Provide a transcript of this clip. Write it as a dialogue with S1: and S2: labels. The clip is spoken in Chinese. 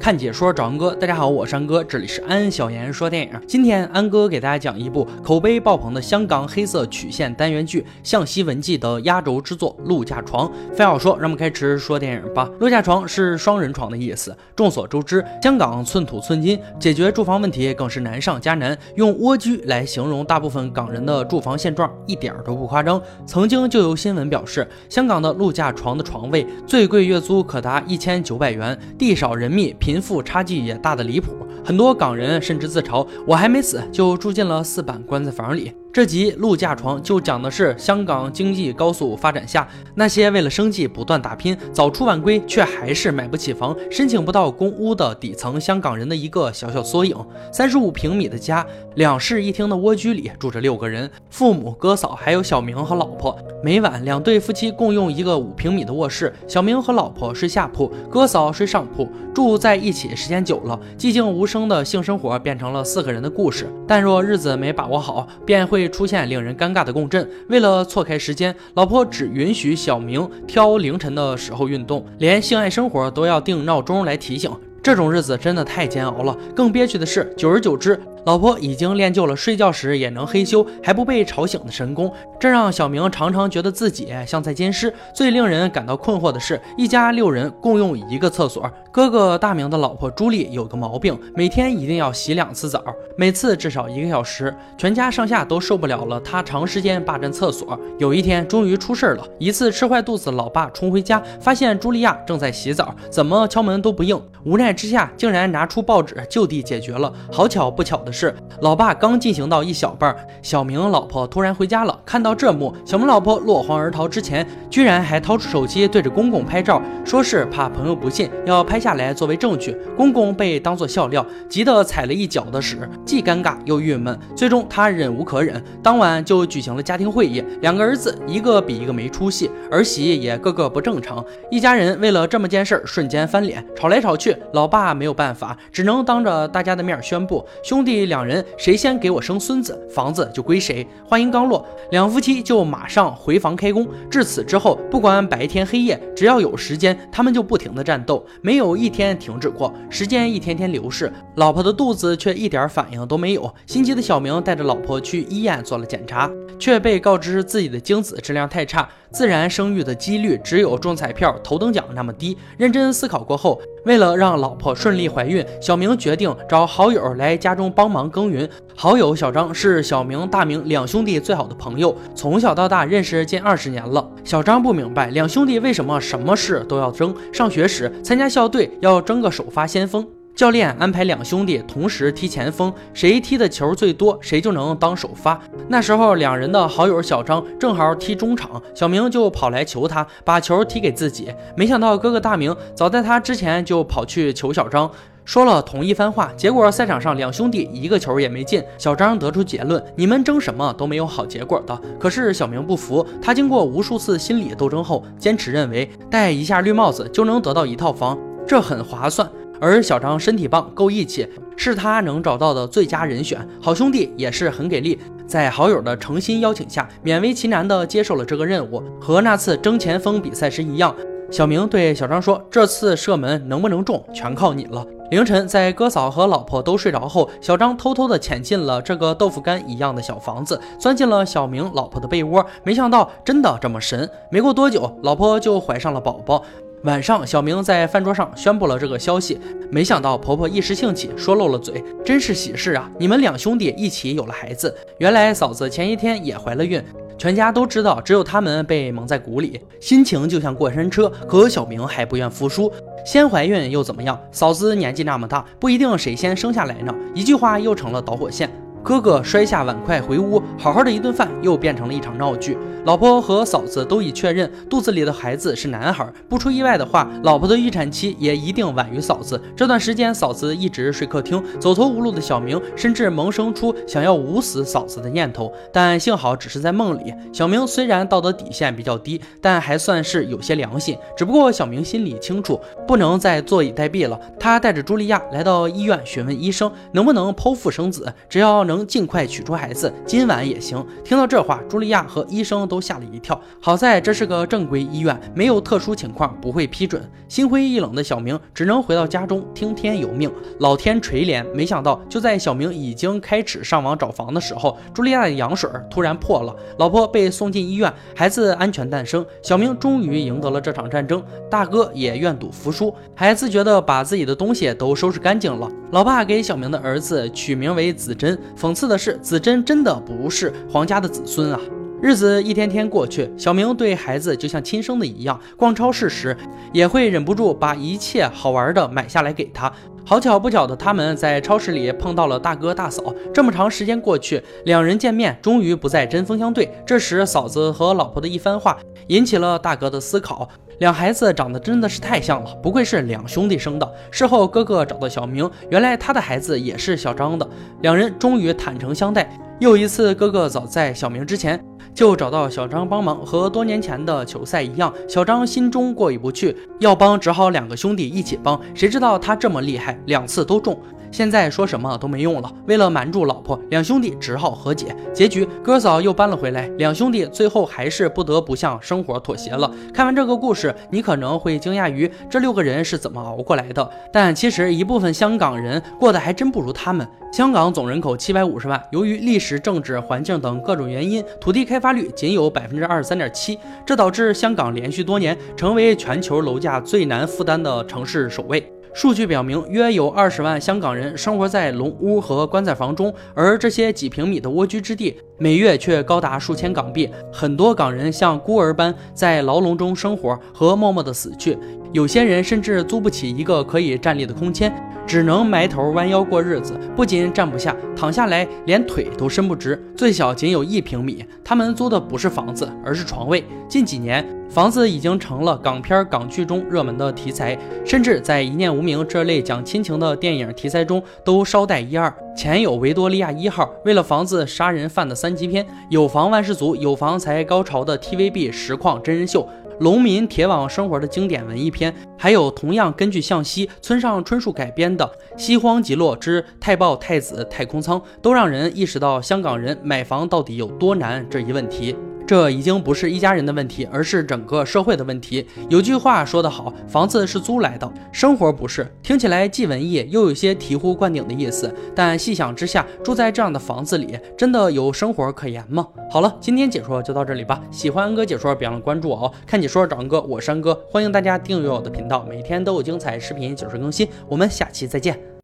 S1: 看解说找安哥，大家好，我是安哥，这里是安小言说电影。今天安哥给大家讲一部口碑爆棚的香港黑色曲线单元剧《向西文记》的压轴之作《陆架床》。废话少说，让我们开始说电影吧。陆架床是双人床的意思。众所周知，香港寸土寸金，解决住房问题更是难上加难。用蜗居来形容大部分港人的住房现状，一点都不夸张。曾经就有新闻表示，香港的陆架床的床位最贵月租可达一千九百元，地少人密。贫富差距也大得离谱，很多港人甚至自嘲：“我还没死，就住进了四板棺材房里。”这集《陆架床》就讲的是香港经济高速发展下，那些为了生计不断打拼、早出晚归却还是买不起房、申请不到公屋的底层香港人的一个小小缩影。三十五平米的家，两室一厅的蜗居里住着六个人：父母、哥嫂，还有小明和老婆。每晚两对夫妻共用一个五平米的卧室，小明和老婆睡下铺，哥嫂睡上铺。住在一起时间久了，寂静无声的性生活变成了四个人的故事。但若日子没把握好，便会。出现令人尴尬的共振。为了错开时间，老婆只允许小明挑凌晨的时候运动，连性爱生活都要定闹钟来提醒。这种日子真的太煎熬了。更憋屈的是，久而久之。老婆已经练就了睡觉时也能嘿咻还不被吵醒的神功，这让小明常常觉得自己像在监尸。最令人感到困惑的是，一家六人共用一个厕所。哥哥大明的老婆朱莉有个毛病，每天一定要洗两次澡，每次至少一个小时，全家上下都受不了了。他长时间霸占厕所。有一天，终于出事了。一次吃坏肚子，老爸冲回家，发现茱莉亚正在洗澡，怎么敲门都不应。无奈之下，竟然拿出报纸就地解决了。好巧不巧的。是，老爸刚进行到一小半，小明老婆突然回家了。看到这幕，小明老婆落荒而逃之前，居然还掏出手机对着公公拍照，说是怕朋友不信，要拍下来作为证据。公公被当作笑料，急得踩了一脚的屎，既尴尬又郁闷。最终他忍无可忍，当晚就举行了家庭会议。两个儿子一个比一个没出息，儿媳也个个不正常。一家人为了这么件事儿瞬间翻脸，吵来吵去。老爸没有办法，只能当着大家的面宣布兄弟。两人谁先给我生孙子，房子就归谁。话音刚落，两夫妻就马上回房开工。至此之后，不管白天黑夜，只要有时间，他们就不停的战斗，没有一天停止过。时间一天天流逝，老婆的肚子却一点反应都没有。心急的小明带着老婆去医院做了检查，却被告知自己的精子质量太差，自然生育的几率只有中彩票头等奖那么低。认真思考过后，为了让老婆顺利怀孕，小明决定找好友来家中帮。忙耕耘，好友小张是小明、大明两兄弟最好的朋友，从小到大认识近二十年了。小张不明白两兄弟为什么什么事都要争。上学时参加校队要争个首发先锋，教练安排两兄弟同时踢前锋，谁踢的球最多，谁就能当首发。那时候两人的好友小张正好踢中场，小明就跑来求他把球踢给自己。没想到哥哥大明早在他之前就跑去求小张。说了同一番话，结果赛场上两兄弟一个球也没进。小张得出结论：你们争什么都没有好结果的。可是小明不服，他经过无数次心理斗争后，坚持认为戴一下绿帽子就能得到一套房，这很划算。而小张身体棒，够义气，是他能找到的最佳人选。好兄弟也是很给力，在好友的诚心邀请下，勉为其难地接受了这个任务。和那次争前锋比赛时一样，小明对小张说：“这次射门能不能中，全靠你了。”凌晨，在哥嫂和老婆都睡着后，小张偷偷的潜进了这个豆腐干一样的小房子，钻进了小明老婆的被窝。没想到真的这么神。没过多久，老婆就怀上了宝宝。晚上，小明在饭桌上宣布了这个消息。没想到婆婆一时兴起说漏了嘴，真是喜事啊！你们两兄弟一起有了孩子。原来嫂子前一天也怀了孕。全家都知道，只有他们被蒙在鼓里，心情就像过山车。可小明还不愿服输，先怀孕又怎么样？嫂子年纪那么大，不一定谁先生下来呢。一句话又成了导火线。哥哥摔下碗筷回屋，好好的一顿饭又变成了一场闹剧。老婆和嫂子都已确认肚子里的孩子是男孩，不出意外的话，老婆的预产期也一定晚于嫂子。这段时间，嫂子一直睡客厅，走投无路的小明甚至萌生出想要捂死嫂子的念头，但幸好只是在梦里。小明虽然道德底线比较低，但还算是有些良心。只不过小明心里清楚，不能再坐以待毙了。他带着茱莉亚来到医院询问医生能不能剖腹生子，只要能。能尽快取出孩子，今晚也行。听到这话，茱莉亚和医生都吓了一跳。好在这是个正规医院，没有特殊情况不会批准。心灰意冷的小明只能回到家中听天由命。老天垂怜，没想到就在小明已经开始上网找房的时候，茱莉亚的羊水突然破了，老婆被送进医院，孩子安全诞生。小明终于赢得了这场战争，大哥也愿赌服输，还自觉的把自己的东西都收拾干净了。老爸给小明的儿子取名为子珍，讽刺的是，子珍真的不是皇家的子孙啊。日子一天天过去，小明对孩子就像亲生的一样。逛超市时，也会忍不住把一切好玩的买下来给他。好巧不巧的，他们在超市里碰到了大哥大嫂。这么长时间过去，两人见面终于不再针锋相对。这时，嫂子和老婆的一番话引起了大哥的思考。两孩子长得真的是太像了，不愧是两兄弟生的。事后，哥哥找到小明，原来他的孩子也是小张的。两人终于坦诚相待。又一次，哥哥早在小明之前。就找到小张帮忙，和多年前的球赛一样，小张心中过意不去，要帮只好两个兄弟一起帮。谁知道他这么厉害，两次都中。现在说什么都没用了。为了瞒住老婆，两兄弟只好和解。结局，哥嫂又搬了回来，两兄弟最后还是不得不向生活妥协了。看完这个故事，你可能会惊讶于这六个人是怎么熬过来的，但其实一部分香港人过得还真不如他们。香港总人口七百五十万，由于历史、政治环境等各种原因，土地开发率仅有百分之二十三点七，这导致香港连续多年成为全球楼价最难负担的城市首位。数据表明，约有二十万香港人生活在龙屋和棺材房中，而这些几平米的蜗居之地，每月却高达数千港币。很多港人像孤儿般在牢笼中生活和默默的死去，有些人甚至租不起一个可以站立的空间。只能埋头弯腰过日子，不仅站不下，躺下来连腿都伸不直，最小仅有一平米。他们租的不是房子，而是床位。近几年，房子已经成了港片、港剧中热门的题材，甚至在《一念无名》这类讲亲情的电影题材中都捎带一二。前有《维多利亚一号》，为了房子杀人犯的三级片；有房万事足，有房才高潮的 TVB 实况真人秀。农民铁网生活的经典文艺片，还有同样根据向西村上春树改编的《西荒极洛之太暴太子太空舱》，都让人意识到香港人买房到底有多难这一问题。这已经不是一家人的问题，而是整个社会的问题。有句话说得好，房子是租来的，生活不是。听起来既文艺又有些醍醐灌顶的意思，但细想之下，住在这样的房子里，真的有生活可言吗？好了，今天解说就到这里吧。喜欢安哥解说，别忘了关注我哦。看解说找安哥，我是安哥，欢迎大家订阅我的频道，每天都有精彩视频解说更新。我们下期再见。